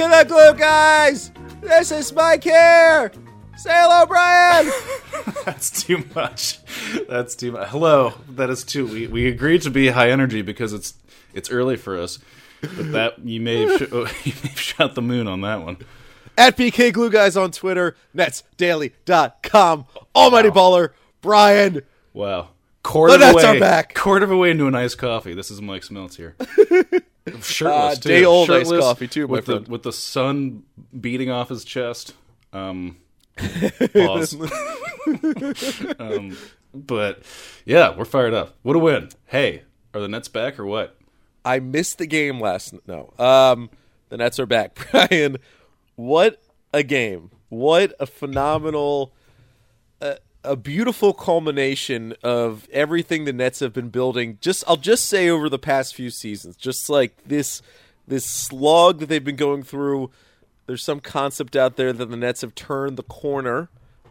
to the glue guys. This is Mike here. Say hello, Brian. That's too much. That's too much. Hello. That is too. We we agreed to be high energy because it's it's early for us. But that you may have, sh- you may have shot the moon on that one. At BK Glue Guys on Twitter, netsdaily.com. Almighty baller, Brian. Wow. Quarter The of a way, are back. Quarter of a way into a nice coffee. This is Mike Smeltz here. Shirtless Uh, too. day old iced Shirtless coffee, too, my with friend. the with the sun beating off his chest. Um, pause. um, but yeah, we're fired up. What a win! Hey, are the Nets back or what? I missed the game last. No, um, the Nets are back, Brian. What a game! What a phenomenal, a beautiful culmination of everything the Nets have been building. Just I'll just say over the past few seasons, just like this this slog that they've been going through. There's some concept out there that the Nets have turned the corner.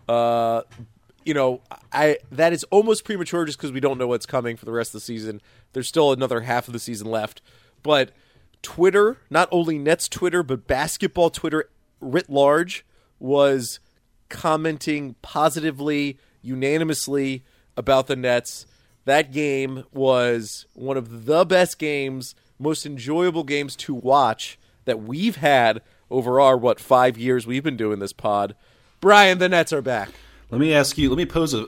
Uh, you know, I that is almost premature just because we don't know what's coming for the rest of the season. There's still another half of the season left, but Twitter, not only Nets Twitter but basketball Twitter writ large, was commenting positively, unanimously about the Nets. That game was one of the best games, most enjoyable games to watch that we've had over our what five years we've been doing this pod. Brian, the Nets are back. Let me ask you. Let me pose a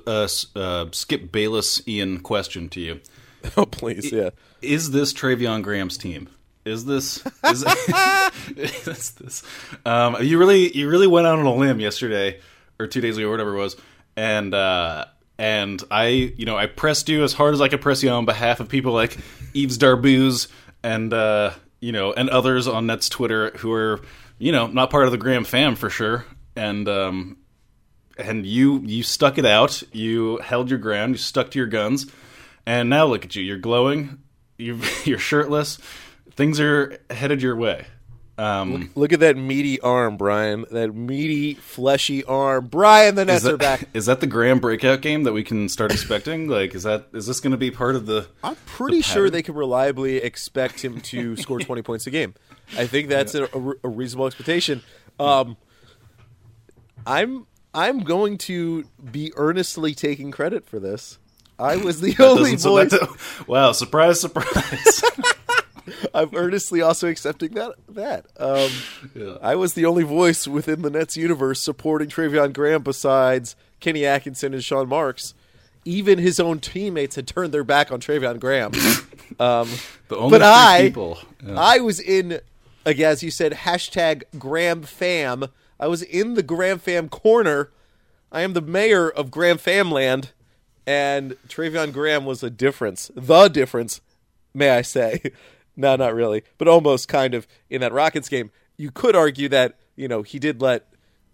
uh, Skip Bayless Ian question to you. Oh please, yeah. Is this Treveon Graham's team? Is this is, is this? Um, you really you really went out on a limb yesterday or two days ago, or whatever it was, and uh, and I you know I pressed you as hard as I could press you on behalf of people like Eves Darbooz and uh, you know and others on Nets Twitter who are you know not part of the Graham fam for sure, and um, and you you stuck it out. You held your ground. You stuck to your guns, and now look at you. You're glowing. You you're shirtless. Things are headed your way. Um, Look at that meaty arm, Brian. That meaty, fleshy arm. Brian, the Nets is are back. that, is that the Graham breakout game that we can start expecting? like, is that is this going to be part of the? I'm pretty sure they can reliably expect him to score 20 points a game. I think that's a, a- a reasonable expectation. Um, I'm I'm going to be earnestly taking credit for this. I was the only so voice. wow! Surprise! Surprise! I'm earnestly also accepting that. That um, Yeah. I was the only voice within the Nets universe supporting Treveon Graham besides Kenny Atkinson and Sean Marks. Even his own teammates had turned their back on Treveon Graham. Um, the only but I, people. Yeah. I was in, again, as you said, hashtag Graham Fam. I was in the Graham Fam corner. I am the mayor of Graham Famland, and Treveon Graham was a difference, the difference, may I say. No, not really, but almost kind of in that Rockets game. You could argue that you know he did let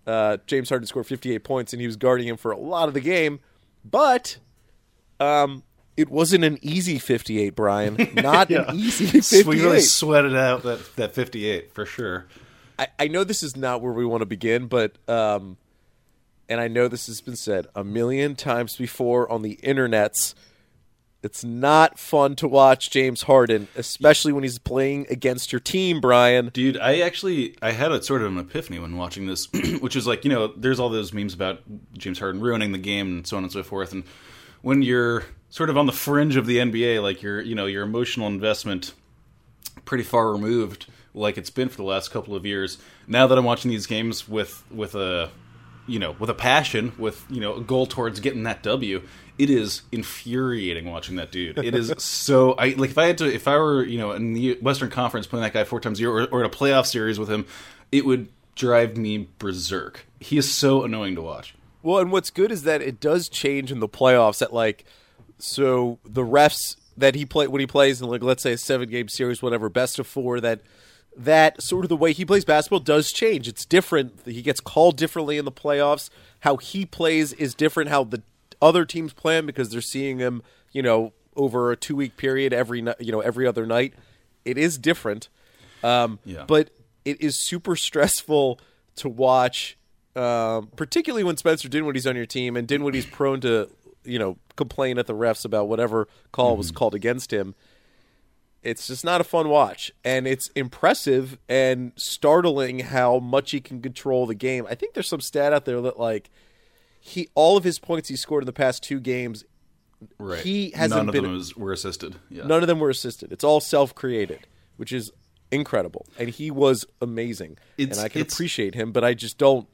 uh, James Harden score 58 points, and he was guarding him for a lot of the game, but um, it wasn't an easy 58, Brian. Not Yeah. an easy 58. we really sweated out that that 58 for sure. I, I know this is not where we want to begin, but um, and I know this has been said a million times before on the internets. It's not fun to watch James Harden, especially when he's playing against your team, Brian. Dude, I actually I had a sort of an epiphany when watching this, which is like you know, there's all those memes about James Harden ruining the game and so on and so forth, and when you're sort of on the fringe of the NBA, like your you know your emotional investment pretty far removed, like it's been for the last couple of years. Now that I'm watching these games with with a you know with a passion, with you know a goal towards getting that W, it is infuriating watching that dude. It is so I like if I had to if I were you know in the Western Conference playing that guy four times a year or, or in a playoff series with him, it would drive me berserk. He is so annoying to watch. Well, and what's good is that it does change in the playoffs. That like, so the refs that he play when he plays in like let's say a seven game series, whatever, best of four. That that sort of the way he plays basketball does change. It's different. He gets called differently in the playoffs. How he plays is different. How the other teams play him because they're seeing him, you know, over a two week period every you know every other night. It is different. Um, Yeah. But it is super stressful to watch, um, particularly when Spencer Dinwiddie's on your team and Dinwiddie's prone to, you know, complain at the refs about whatever call was called against him. It's just not a fun watch, and it's impressive and startling how much he can control the game. I think there's some stat out there that like he all of his points he scored in the past two games, Right. He hasn't None of been- them was, were assisted. Yeah. none of them were assisted. It's all self created, which is incredible, and he was amazing, It's- and I can appreciate him, but I just don't.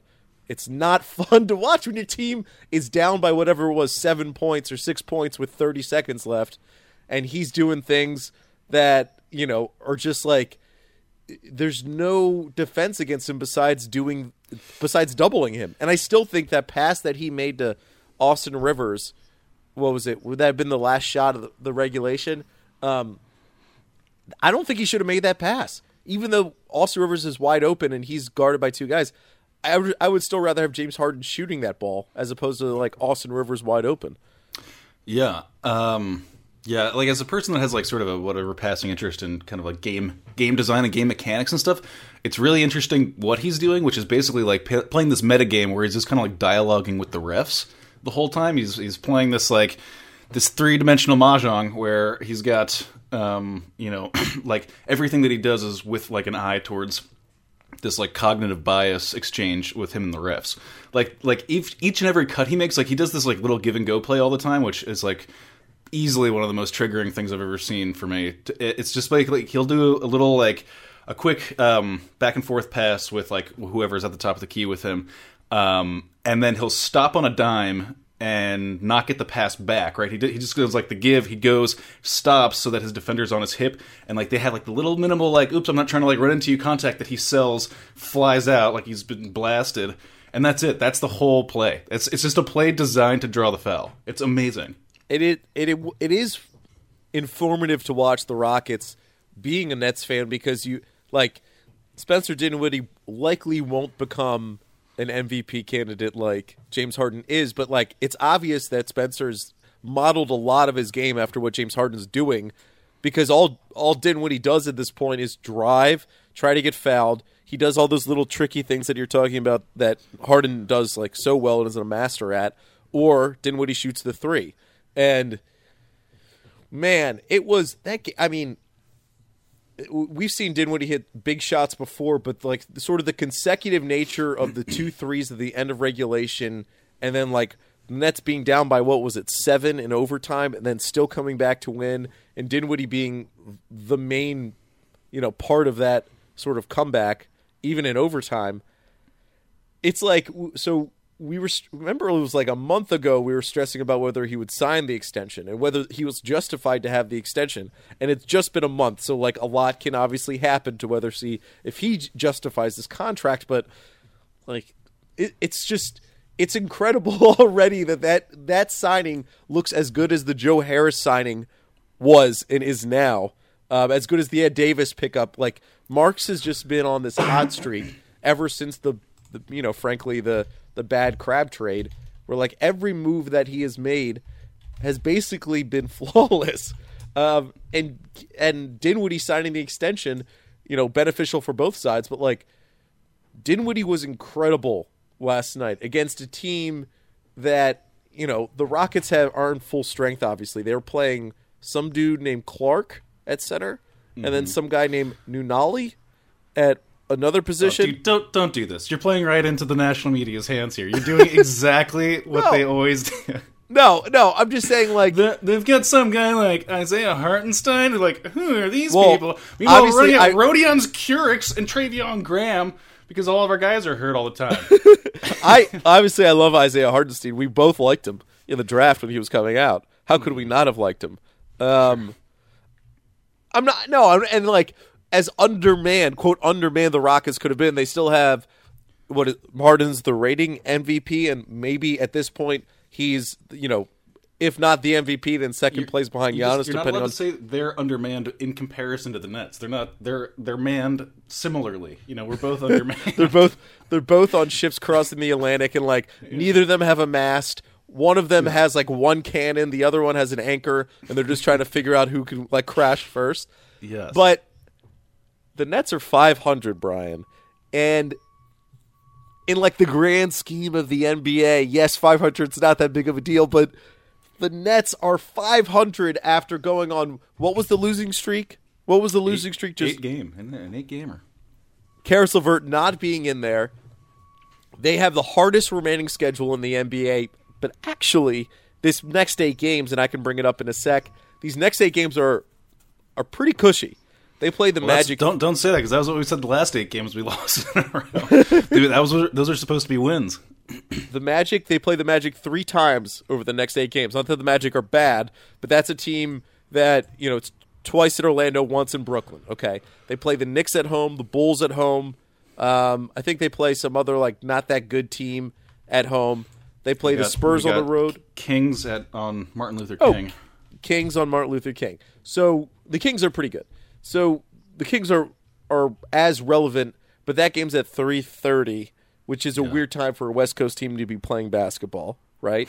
It's not fun to watch when your team is down by whatever it was seven points or six points with 30 seconds left, and he's doing things that you know are just like there's no defense against him besides doing besides doubling him. And I still think that pass that he made to Austin Rivers, what was it? Would that have been the last shot of the, the regulation? Um, I don't think he should have made that pass, even though Austin Rivers is wide open and he's guarded by two guys. I would, I would still rather have James Harden shooting that ball as opposed to like Austin Rivers wide open. Yeah. Um yeah, like as a person that has like sort of a whatever passing interest in kind of like game game design and game mechanics and stuff, it's really interesting what he's doing, which is basically like p- playing this meta game where he's just kind of like dialoguing with the refs the whole time. He's he's playing this like this three dimensional mahjong where he's got um you know like everything that he does is with like an eye towards this like cognitive bias exchange with him and the refs. Like like each each and every cut he makes, like he does this like little give and go play all the time, which is like easily one of the most triggering things I've ever seen for me. It's just like, like he'll do a little like a quick um, back and forth pass with like whoever's at the top of the key with him, um, and then he'll stop on a dime and not get the pass back. Right? He d- he just goes like the give. He goes stops so that his defender's on his hip, and like they have like the little minimal like oops I'm not trying to like run into you contact that he sells flies out like he's been blasted. And that's it. That's the whole play. It's it's just a play designed to draw the foul. It's amazing. It it it it, is informative to watch the Rockets being a Nets fan because you like Spencer Dinwiddie likely won't become an MVP candidate like James Harden is, but like it's obvious that Spencer's modeled a lot of his game after what James Harden's doing because all all Dinwiddie does at this point is drive, try to get fouled. He does all those little tricky things that you're talking about that Harden does like so well and is a master at, or Dinwiddie shoots the three. And man, it was that. I mean, we've seen Dinwiddie hit big shots before, but like sort of the consecutive nature of the two threes at the end of regulation, and then like Nets being down by what was it seven in overtime, and then still coming back to win, and Dinwiddie being the main, you know, part of that sort of comeback, even in overtime it's like so we were remember it was like a month ago we were stressing about whether he would sign the extension and whether he was justified to have the extension and it's just been a month so like a lot can obviously happen to whether see if he justifies this contract but like it, it's just it's incredible already that, that that signing looks as good as the Joe Harris signing was and is now um, as good as the Ed Davis pickup. Like Marks has just been on this hot streak ever since the, the you know frankly the the bad Crabbe trade where like every move that he has made has basically been flawless um, and and Dinwiddie signing the extension you know beneficial for both sides but like Dinwiddie was incredible last night against a team that you know the Rockets have aren't full strength. Obviously, they were playing some dude named Clark at center, and then some guy named Nunali at another position. Dude, don't don't do this. You're playing right into the national media's hands here. You're doing exactly what No. they always do. no, no, I'm just saying like The- They've got some guy like Isaiah Hartenstein. Like, who are these Well, people? Meanwhile, we're running I- Rodions Kurucs and Treveon Graham because all of our guys are hurt all the time. I obviously I love Isaiah Hartenstein. We both liked him in the draft when he was coming out. How could we not have liked him? Um, I'm not no, I'm, and like as undermanned, quote undermanned the Rockets could have been. They still have what is, Harden's the rating MVP, and maybe at this point he's you know if not the MVP, then 2nd place behind Giannis, just- you're not depending allowed on to say they're undermanned in comparison to the Nets. They're not. They're they're manned similarly. You know, we're both undermanned. they're both they're both on ships crossing the Atlantic, and like neither of them have a mast. One of them has like one cannon, the other one has an anchor, and they're just trying to figure out who can like crash first. yes, But the Nets are 500, Brian, and in like the grand scheme of the NBA, yes, 500 is not that big of a deal, but the Nets are 500 after going on what was the losing streak? What was the losing streak? Just eight game. An eight gamer. Caris LeVert not being in there. They have the hardest remaining schedule in the NBA, but actually, this next eight games, and I can bring it up in a sec. These next eight games are are pretty cushy. They play the Well, Magic. Don't don't say that because that was what we said the last eight games we lost in a row. Dude, that was those are supposed to be wins. the Magic, they play the Magic three times over the next eight games. Not that the Magic are bad, but that's a team that, you know, it's twice in Orlando, once in Brooklyn. Okay. They play the Knicks at home, the Bulls at home. Um, I think they play some other, like, not that good team at home. They play We the got- Spurs on the road. Kings at on Martin Luther Oh, King. Kings on Martin Luther King. So the Kings are pretty good. So the Kings are are as relevant, but that game's at three thirty, which is a weird time for a West Coast team to be playing basketball, right?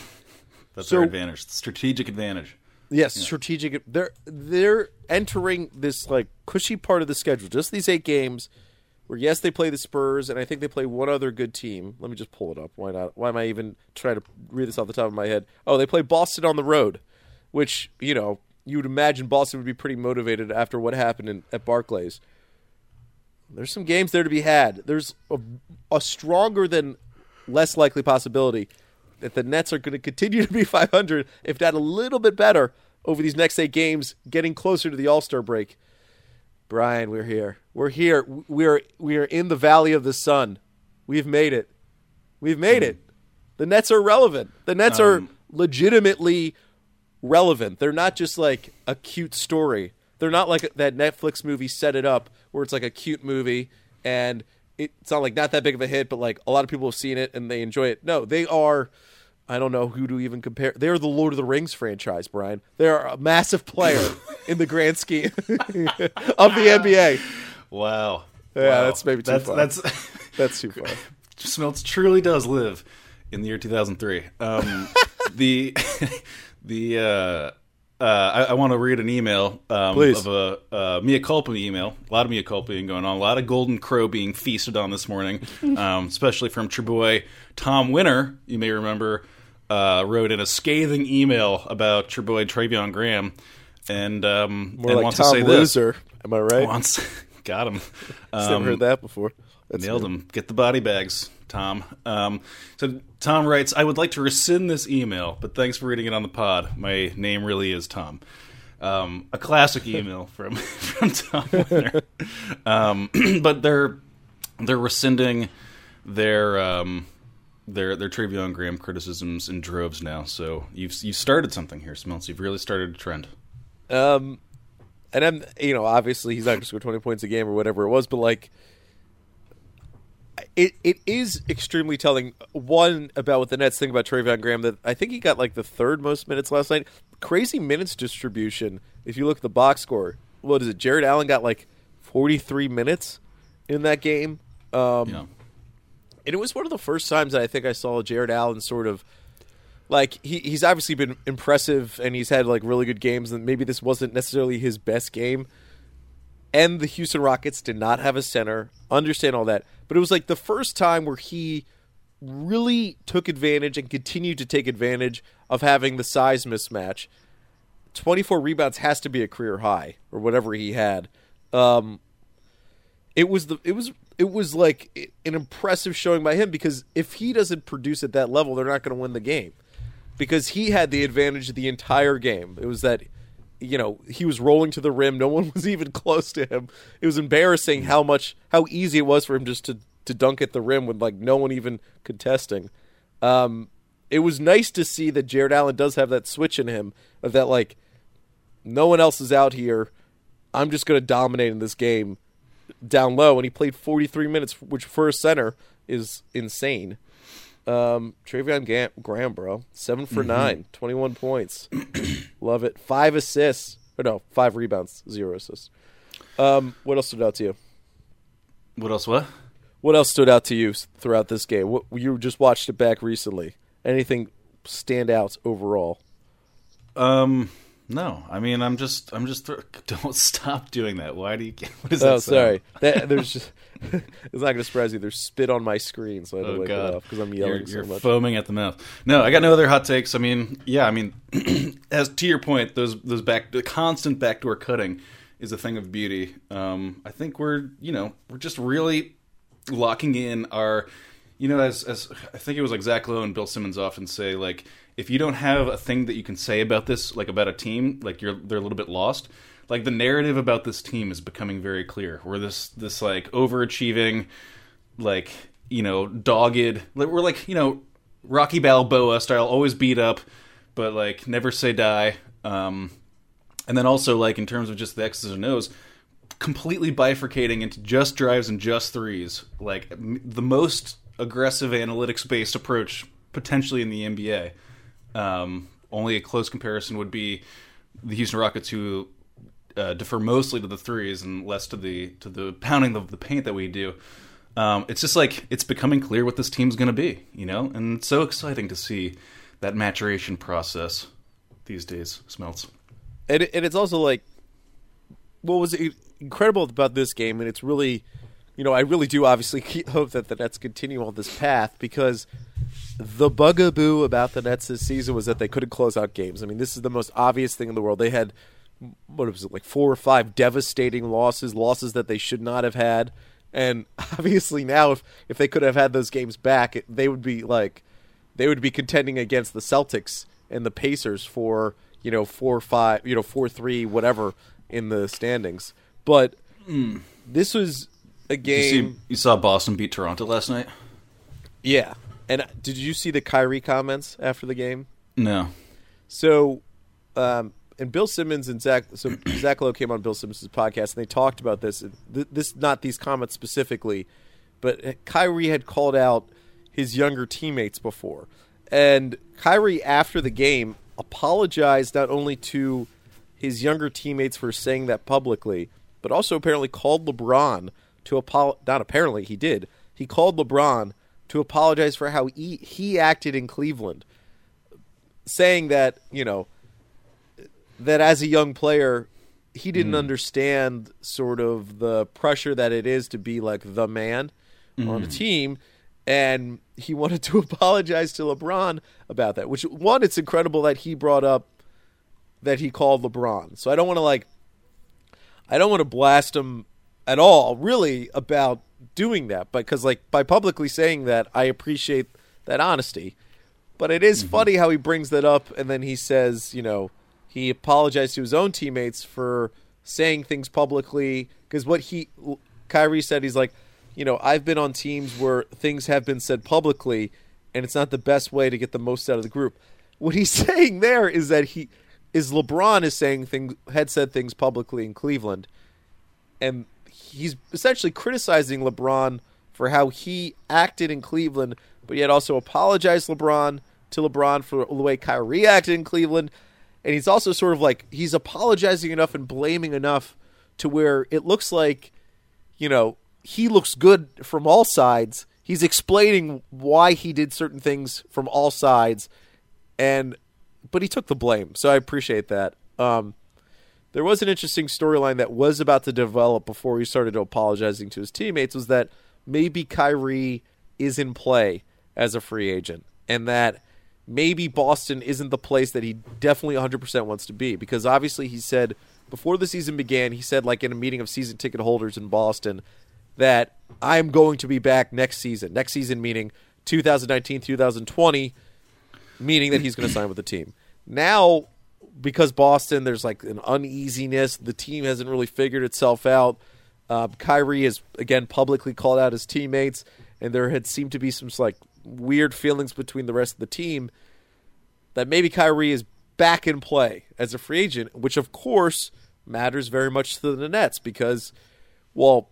That's So- their advantage, strategic advantage. Yes, strategic. They're they're entering this like cushy part of the schedule. Just these eight games, where yes, they play the Spurs, and I think they play one other good team. Let me just pull it up. Why not? Why am I even trying to read this off the top of my head? Oh, they play Boston on the road, which you know you would imagine Boston would be pretty motivated after what happened in, at Barclays. There's some games there to be had. There's a, a stronger than less likely possibility that the Nets are going to continue to be 500, if not a little bit better, over these next eight games, getting closer to the All Star break. Brian, we're here. We're here. We're we are in the Valley of the Sun. We've made it. We've made it. The Nets are relevant. The Nets are Um, legitimately relevant. They're not just like a cute story. They're not like that Netflix movie set it up where it's like a cute movie and it's not like not that big of a hit, but like a lot of people have seen it and they enjoy it. No, they are. I don't know who to even compare. They're the Lord of the Rings franchise, Brian. They're a massive player in the grand scheme of the NBA. Wow. Yeah, Wow. that's maybe too that's, far. That's That's too far. Smeltz truly does live in the year 2003. Um, the the uh, uh, I, I want to read an email um, Please. of a uh, mea culpa email. A lot of mea culpa being going on. A lot of golden crow being feasted on this morning, um, especially from your boy Tom Winter. You may remember uh, wrote in a scathing email about your boy Treveon Graham, and um, More and like wants Tom to say this. Loser. Am I right? Wants got him. I've never heard that before. That's Nailed good. him. Get the body bags, Tom. Um, so Tom writes, I would like to rescind this email, but thanks for reading it on the pod. My name really is Tom. Um, a classic email from from Tom. Winter. Um, but they're they're rescinding their um, their their Treveon Graham criticisms in droves now. So you've you've started something here, Smeltz. You've really started a trend. Um, and I'm, you know, obviously he's not going to score 20 points a game or whatever it was, but like, it it is extremely telling. One about what the Nets think about Treveon Graham that I think he got like the third most minutes last night. Crazy minutes distribution. If you look at the box score, what is it? Jarrett Allen got like 43 minutes in that game. Um, Yeah. and it was one of the first times that I think I saw Jarrett Allen sort of like he, he's obviously been impressive and he's had like really good games and maybe this wasn't necessarily his best game. And the Houston Rockets did not have a center. Understand all that. But it was like the first time where he really took advantage and continued to take advantage of having the size mismatch. 24 rebounds has to be a career high or whatever he had. Um, it was the it was it was like an impressive showing by him because if he doesn't produce at that level, they're not going to win the game because he had the advantage the entire game. It was that you know he was rolling to the rim, no one was even close to him. It was embarrassing how much how easy it was for him just to to dunk at the rim with like no one even contesting. Um, it was nice to see that Jarrett Allen does have that switch in him of that like no one else is out here. I'm just going to dominate in this game down low, and he played 43 minutes, which for a center is insane. Um, Treveon Graham, bro, seven for nine, 21 points. Love it. Five assists. Or no, five rebounds, zero assists. Um, what else stood out to you? What else? What? What else stood out to you throughout this game? What you just watched it back recently? Anything stand out overall? Um, no. I mean, I'm just, I'm just. Th- don't stop doing that. Why do you? What is that? Oh, sound? sorry. That, there's just it's not going to surprise you. There's spit on my screen, so I had to Oh wipe God! it off because I'm yelling you're, so you're much. foaming at the mouth. No, I got no other hot takes. I mean, yeah, I mean, as to your point, those those back the constant backdoor cutting is a thing of beauty. Um, I think we're you know we're just really locking in our you know as as I think it was like Zach Lowe and Bill Simmons often say like if you don't have a thing that you can say about this like about a team like you're they're a little bit lost. Like the narrative about this team is becoming very clear. We're this this like overachieving like you know dogged like, we're like you know Rocky Balboa style always beat up but like never say die. Um, and then also like in terms of just the X's and O's, completely bifurcating into just drives and just threes, like the most aggressive analytics based approach potentially in the NBA. Um, only a close comparison would be the Houston Rockets, who uh, defer mostly to the threes and less to the to the pounding of the paint that we do. Um, it's just like it's becoming clear what this team's going to be, you know, and it's so exciting to see that maturation process these days. Smeltz. and, and it's also like what was incredible about this game, and it's really, you know, I really do obviously hope that the Nets continue on this path because the bugaboo about the Nets this season was that they couldn't close out games. I mean, this is the most obvious thing in the world. They had what was it like four or five devastating losses, losses that they should not have had, and obviously now if if they could have had those games back, it, they would be like they would be contending against the Celtics and the Pacers for you know four five you know four three whatever in the standings. But hmm. this was a You, game. see, you saw Boston beat Toronto last night? Yeah, and did you see the Kyrie comments after the game? No. So, um, and Bill Simmons and Zach, so Zach Lowe came on Bill Simmons' podcast and they talked about this. Th- This not these comments specifically, but Kyrie had called out his younger teammates before, and Kyrie after the game apologized not only to his younger teammates for saying that publicly, but also apparently called LeBron to apol. Not apparently, he did. He called LeBron to apologize for how he, he acted in Cleveland. Saying that you know that as a young player he didn't hmm. understand sort of the pressure that it is to be like the man on a hmm. team. And he wanted to apologize to LeBron about that which one it's incredible that he brought up that he called LeBron. So I don't want to like I don't want to blast him at all really about doing that because like by publicly saying that I appreciate that honesty but it is mm-hmm. funny how he brings that up and then he says, you know, he apologized to his own teammates for saying things publicly because what he Kyrie said he's like, you know, I've been on teams where things have been said publicly and it's not the best way to get the most out of the group. What he's saying there is that he is LeBron is saying things had said things publicly in Cleveland and he's essentially criticizing LeBron for how he acted in Cleveland, but yet also apologized LeBron to LeBron for the way Kyrie acted in Cleveland. And he's also sort of like he's apologizing enough and blaming enough to where it looks like, you know, he looks good from all sides. He's explaining why he did certain things from all sides, and but he took the blame. So I appreciate that. Um, there was an interesting storyline that was about to develop before he started apologizing to his teammates was that maybe Kyrie is in play as a free agent and that maybe Boston isn't the place that he definitely 100% wants to be because obviously he said before the season began he said like in a meeting of season ticket holders in Boston that I'm going to be back next season. Next season meaning 2019 2020 meaning that he's going to sign with the team. Now because Boston, there's like an uneasiness. The team hasn't really figured itself out. Uh, Kyrie has again publicly called out his teammates, and there had seemed to be some like weird feelings between the rest of the team. That maybe Kyrie is back in play as a free agent, which of course matters very much to the Nets because, well,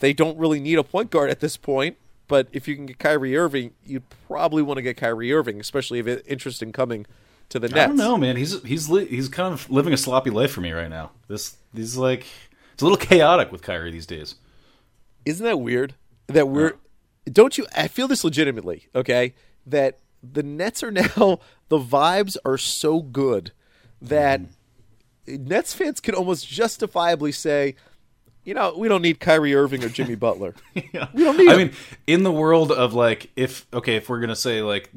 they don't really need a point guard at this point. But if you can get Kyrie Irving, you probably want to get Kyrie Irving, especially if it's interest in coming to the Nets. I don't know, man. He's he's li- he's kind of living a sloppy life for me right now. This he's like it's a little chaotic with Kyrie these days. Isn't that weird? That we're don't you? I feel this legitimately. Okay, that the Nets are now the vibes are so good that Nets fans can almost justifiably say, you know, we don't need Kyrie Irving or Jimmy Butler. Yeah. We don't need I him. mean, in the world of like, if okay, if we're gonna say like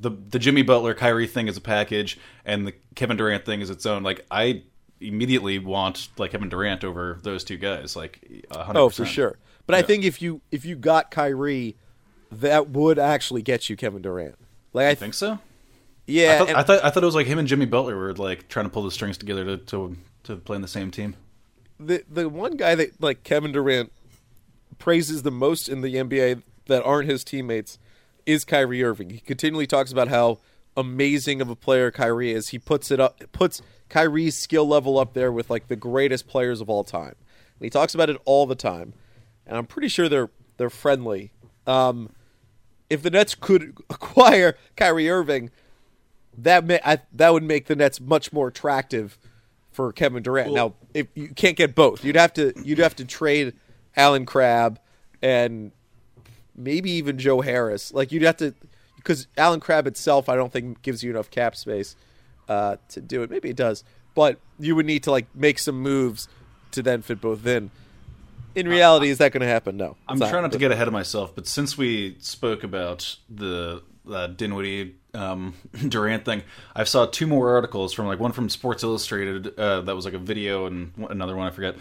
the the Jimmy Butler Kyrie thing is a package and the Kevin Durant thing is its own, like I immediately want like Kevin Durant over those two guys. Like, 100%. Oh, for sure. But I think if you if you got Kyrie, that would actually get you Kevin Durant. Like I I think so. yeah, I thought, and- I thought I thought it was like him and Jimmy Butler were like trying to pull the strings together to to, to play in the same team. the the one guy that like Kevin Durant praises the most in the NBA that aren't his teammates is Kyrie Irving. He continually talks about how amazing of a player Kyrie is. He puts it up puts Kyrie's skill level up there with like the greatest players of all time. And he talks about it all the time. And I'm pretty sure they're they're friendly. Um, if the Nets could acquire Kyrie Irving, that may, I, that would make the Nets much more attractive for Kevin Durant. now, if you can't get both, you'd have to you'd have to trade Allen Crabbe and maybe even Joe Harris. Like you'd have to because Allen Crabbe itself, I don't think gives you enough cap space uh, to do it. Maybe it does, but you would need to like make some moves to then fit both in. In reality, is that going to happen? No. I'm trying not to get ahead of myself, but since we spoke about the uh, Dinwiddie um, Durant thing, I saw two more articles from like one from Sports Illustrated uh, that was like a video and another one I forget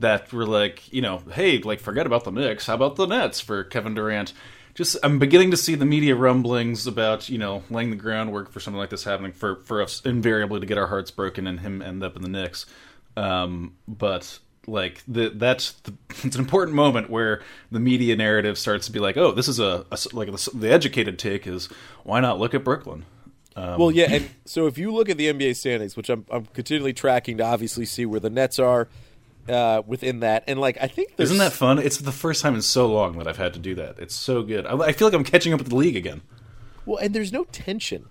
that were like you know hey like forget about the Knicks, how about the Nets for Kevin Durant? Just I'm beginning to see the media rumblings about you know laying the groundwork for something like this happening for for us invariably to get our hearts broken and him end up in the Knicks. Um, but like the that's the, it's an important moment where the media narrative starts to be like, oh, this is a, a like the, the educated take is why not look at Brooklyn? Um, Well, yeah, and so if you look at the NBA standings, which I'm, I'm continually tracking to obviously see where the Nets are uh, within that, and like I think there's Isn't that fun? It's the first time in so long that I've had to do that. It's so good. I, I feel like I'm catching up with the league again. well, and there's no tension.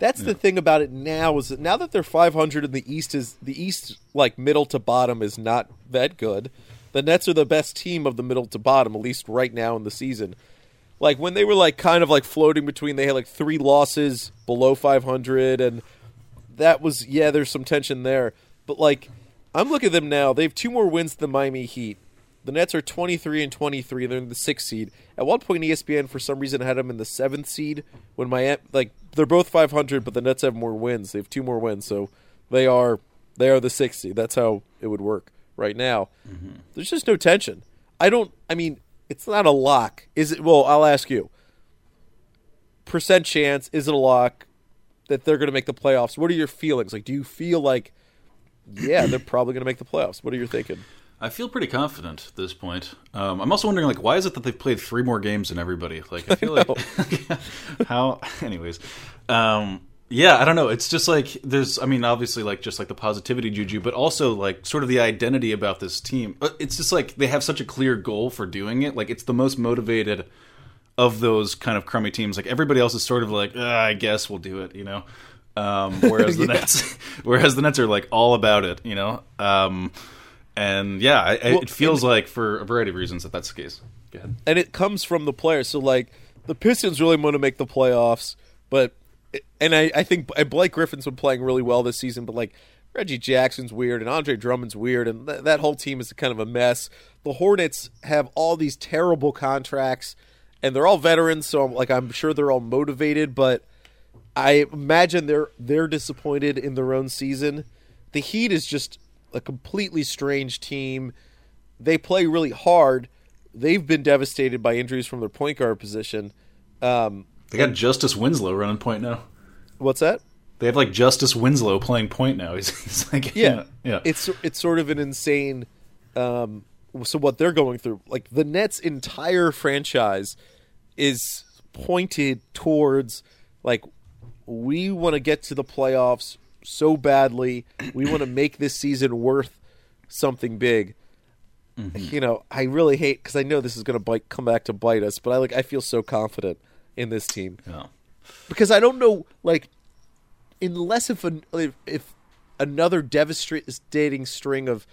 That's the thing about it now is that now that they're 500 and the East is the East like middle to bottom is not that good. The Nets are the best team of the middle to bottom, at least right now in the season. Like when they were like kind of like floating between, they had like three losses below 500, and that was yeah. There's some tension there, but like I'm looking at them now. They have two more wins than the Miami Heat. The Nets are 23 and 23. They're in the sixth seed. At one point, ESPN for some reason had them in the seventh seed. When my like they're both 500, but the Nets have more wins. They have two more wins, so they are they are the sixth seed. That's how it would work right now. Mm-hmm. There's just no tension. I don't. I mean, it's not a lock. Is it? Well, I'll ask you. Percent chance is it a lock that they're going to make the playoffs? What are your feelings? Like, do you feel like, yeah, they're probably going to make the playoffs? What are you thinking? I feel pretty confident at this point. Um, I'm also wondering, like, why is it that they've played three more games than everybody? Like, I feel like how. Anyways, um, yeah, I don't know. It's just like there's. I mean, obviously, like just like the positivity juju, but also like sort of the identity about this team. Uh, It's just like they have such a clear goal for doing it. Like, it's the most motivated of those kind of crummy teams. Like everybody else is sort of like, "Uh, I guess we'll do it, you know. Um, whereas the Nets, whereas the Nets are like all about it, you know. Um, and yeah, I, Well, it feels like for a variety of reasons that that's the case. Go ahead. and it comes from the players. So like the Pistons really want to make the playoffs, but and I, I think and Blake Griffin's been playing really well this season, but like Reggie Jackson's weird and Andre Drummond's weird, and th- that whole team is kind of a mess. The Hornets have all these terrible contracts, and they're all veterans, so I'm, like I'm sure they're all motivated, but I imagine they're they're disappointed in their own season. The Heat is just a completely strange team. They play really hard. They've been devastated by injuries from their point guard position. Um, They got Justice Winslow running point now. what's that? They have like Justice Winslow playing point now. He's, he's like Yeah, yeah. It's it's sort of an insane. Um, so what they're going through, like the Nets' entire franchise, is pointed towards like we want to get to the playoffs so badly. We want to make this season worth something big. You know, I really hate because I know this is going to bite come back to bite us, but I like I feel so confident in this team yeah. because I don't know, like, unless if an, if, if another devastating string of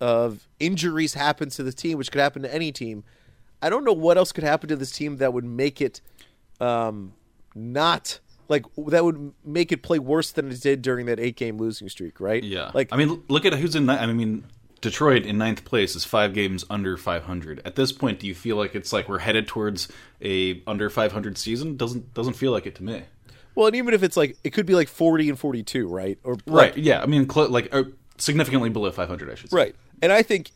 of injuries happens to the team, which could happen to any team, I don't know what else could happen to this team that would make it um, not like that would make it play worse than it did during that eight game losing streak, right? Yeah. like I mean, look at who's in. I mean, Detroit in ninth place is five games under 500. At this point, do you feel like it's like we're headed towards a under 500 season? Doesn't doesn't feel like it to me. well, and even if it's like it could be like forty and forty two, right? Or Right. like, Yeah. I mean, cl- like uh, significantly below 500, I should say. Right. And I think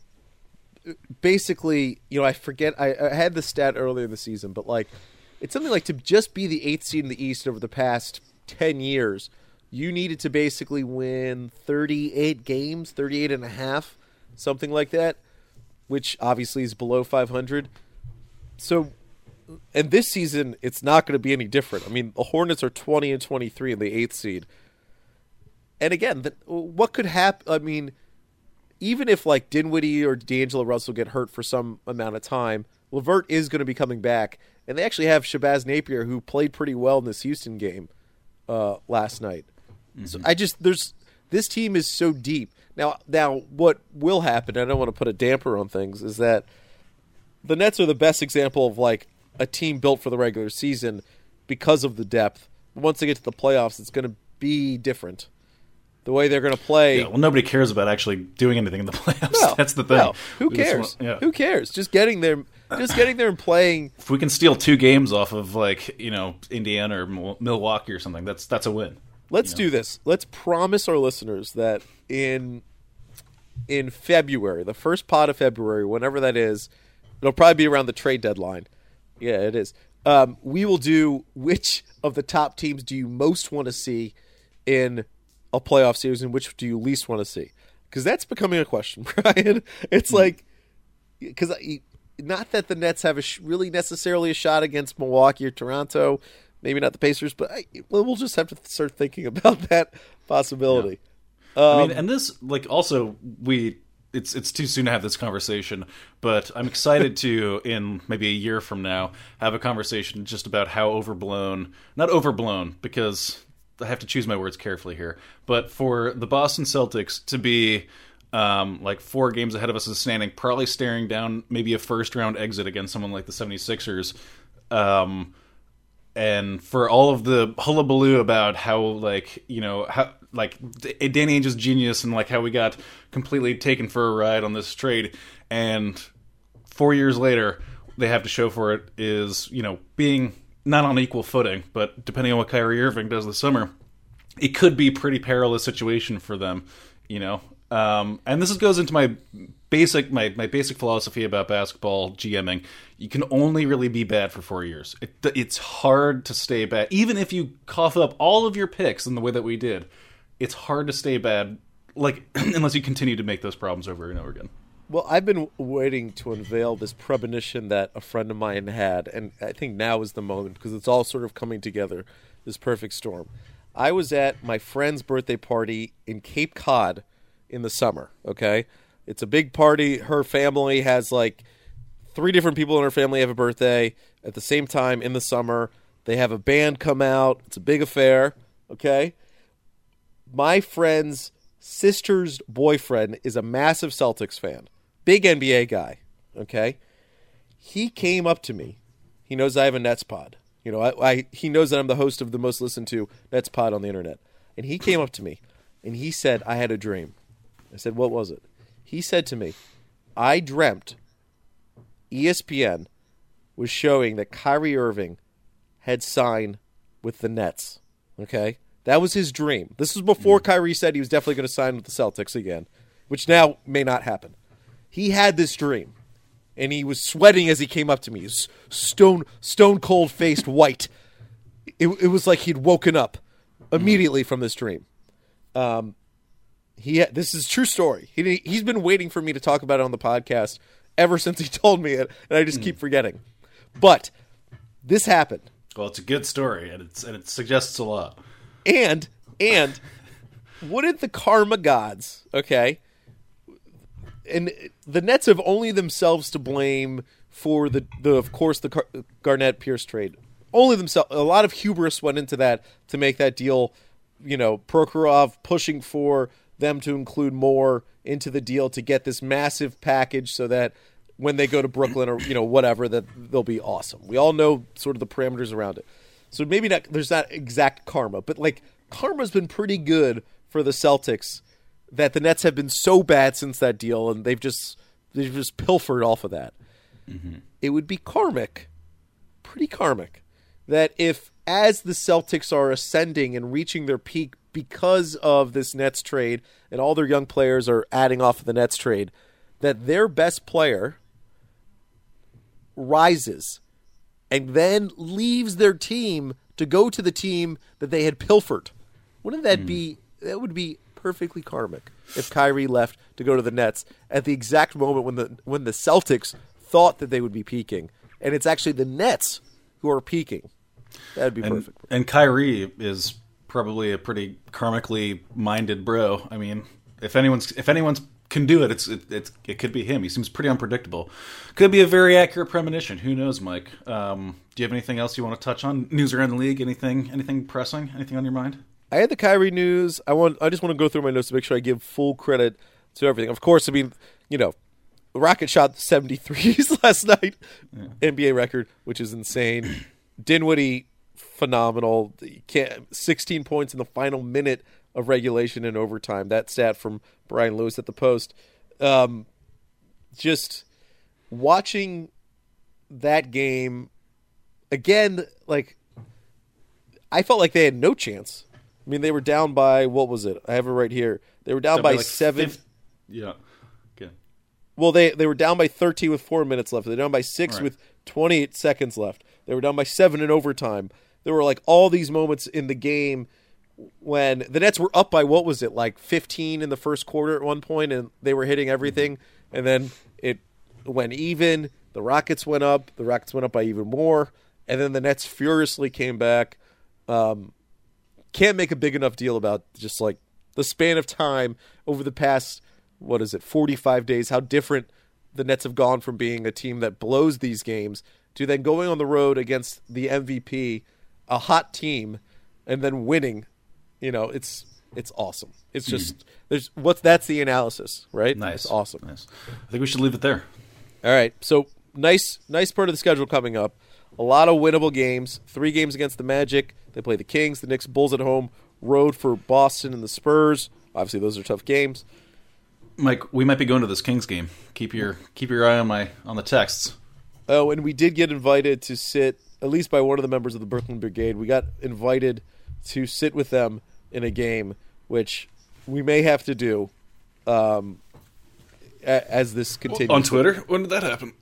basically, you know, I forget I, I had the stat earlier in the season, but like it's something like to just be the eighth seed in the East over the past ten years, you needed to basically win thirty eight games, 38 and a half, something like that, which obviously is below five hundred. So and this season it's not going to be any different. I mean, the Hornets are 20 and 23 in the 8th seed. And again, the, what could happen I mean, even if like Dinwiddie or D'Angelo Russell get hurt for some amount of time, LeVert is going to be coming back, and they actually have Shabazz Napier who played pretty well in this Houston game uh, last night. Mm-hmm. So I just there's this team is so deep now. Now what will happen? I don't want to put a damper on things. Is that the Nets are the best example of like a team built for the regular season because of the depth. Once they get to the playoffs, it's going to be different the way they're going to play. Yeah, well, nobody cares about actually doing anything in the playoffs. No, That's the thing. No. Who cares? Want, yeah. Who cares? Just getting there, just getting there and playing. If we can steal two games off of like you know Indiana or Milwaukee or something, that's that's a win. Let's you know? do this. Let's promise our listeners that in in February, the first pot of February, whenever that is, it'll probably be around the trade deadline. Yeah, it is. Um, we will do which of the top teams do you most want to see in a playoff series and which do you least want to see? Because that's becoming a question, Brian. It's mm like because not that the Nets have a sh- really necessarily a shot against Milwaukee or Toronto, maybe not the Pacers, but I, well, we'll just have to start thinking about that possibility. Yeah. Um, I mean, and this like also we it's it's too soon to have this conversation, but I'm excited to in maybe a year from now have a conversation just about how overblown, not overblown because I have to choose my words carefully here, but for the Boston Celtics to be um, like four games ahead of us is standing, probably staring down maybe a first round exit against someone like the 76ers. Um, and for all of the hullabaloo about how like you know how like Danny Ainge's genius and like how we got completely taken for a ride on this trade, and four years later they have to show for it is you know being not on equal footing, but depending on what Kyrie Irving does this summer, it could be pretty perilous situation for them, you know. Um, and this goes into my basic my, my basic philosophy about basketball GMing. You can only really be bad for four years. It, it's hard to stay bad, even if you cough up all of your picks in the way that we did. It's hard to stay bad, like unless you continue to make those problems over and over again. Well, I've been waiting to unveil this premonition that a friend of mine had, and I think now is the moment because it's all sort of coming together, this perfect storm. I was at my friend's birthday party in Cape Cod in the summer, okay? It's a big party. Her family has like three different people in her family have a birthday at the same time in the summer. They have a band come out. It's a big affair, okay? My friend's sister's boyfriend is a massive Celtics fan big NBA guy. Okay, he came up to me. He knows I have a Nets pod. You know, I, I he knows that I'm the host of the most listened to Nets pod on the internet. And he came up to me and he said, "I had a dream." I said, "What was it?" He said to me, "I dreamt ESPN was showing that Kyrie Irving had signed with the Nets." Okay, that was his dream. This was before Kyrie said he was definitely going to sign with the Celtics again, which now may not happen he had this dream, and he was sweating as he came up to me. Stone stone cold faced white. It, it was like he'd woken up immediately from this dream. Um, he this is true story. He he's been waiting for me to talk about it on the podcast ever since he told me it, and I just mm. keep forgetting. But this happened. Well, it's a good story, and it's and it suggests a lot. And and wouldn't the karma gods, okay, and the Nets have only themselves to blame for the, the of course the Gar- Garnett Pierce trade. Only themselves. A lot of hubris went into that to make that deal. You know, Prokhorov pushing for them to include more into the deal to get this massive package so that when they go to Brooklyn or you know whatever that they'll be awesome. We all know sort of the parameters around it. So maybe not there's not exact karma, but like karma's been pretty good for the Celtics that the Nets have been so bad since that deal, and they've just they've just pilfered off of that. Mm-hmm. It would be karmic, pretty karmic, that if as the Celtics are ascending and reaching their peak because of this Nets trade and all their young players are adding off of the Nets trade that their best player rises and then leaves their team to go to the team that they had pilfered. Wouldn't that be mm-hmm. that would be perfectly karmic if Kyrie left to go to the Nets at the exact moment when the when the Celtics thought that they would be peaking and it's actually the Nets who are peaking. That'd be and, perfect. And Kyrie is probably a pretty karmically minded bro. I mean, if anyone's if anyone's can do it, it's it, it's it could be him. He seems pretty unpredictable. Could be a very accurate premonition. Who knows, Mike? Um, do you have anything else you want to touch on? News around the league? Anything anything pressing? Anything on your mind? I had the Kyrie news. I want. I just want to go through my notes to make sure I give full credit to everything. Of course, I mean, you know, Rocket shot 73s last night, yeah. NBA record, which is insane. Dinwiddie, phenomenal. can't, 16 points in the final minute of regulation and overtime. That stat from Brian Lewis at the Post. Um, just watching that game again, like I felt like they had no chance. I mean, they were down by what was it? I have it right here. They were down by, by like seven. Yeah. Okay. Well, they they were down by thirteen with four minutes left. They're down by six right. with twenty eight seconds left. They were down by seven in overtime. There were like all these moments in the game when the Nets were up by what was it like 15 in the first quarter at one point, and they were hitting everything, and then it went even. The Rockets went up. The Rockets went up by even more, and then the Nets furiously came back. Um, can't make a big enough deal about just like the span of time over the past what is it 45 days how different the Nets have gone from being a team that blows these games to then going on the road against the MVP, a hot team, and then winning you know, it's it's awesome. It's hmm. just there's what's that's the analysis, right? Nice, it's awesome. Nice. I think we should leave it there. All right. So nice, nice part of the schedule coming up. A lot of winnable games. Three games against the Magic. They play the Kings, the Knicks, Bulls at home. Road for Boston and the Spurs. Obviously, those are tough games. Mike, we might be going to this Kings game. Keep your keep your eye on my on the texts. Oh, and we did get invited to sit at least by one of the members of the Brooklyn Brigade. We got invited to sit with them in a game, which we may have to do um, a- as this continues. On Twitter? When did that happen?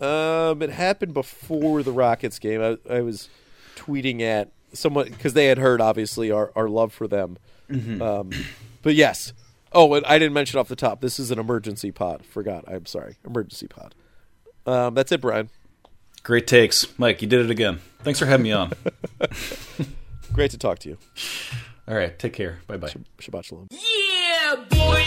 Um, it happened before the Rockets game. I, I was tweeting at someone because they had heard obviously our, our love for them. Mm-hmm. Um, but yes. Oh, and I didn't mention off the top. This is an emergency pod. Forgot. I'm sorry. Emergency pod. Um, that's it, Brian. Great takes, Mike. You did it again. Thanks for having me on. Great to talk to you. All right. Take care. Bye bye. Shabbat shalom. Yeah, boy.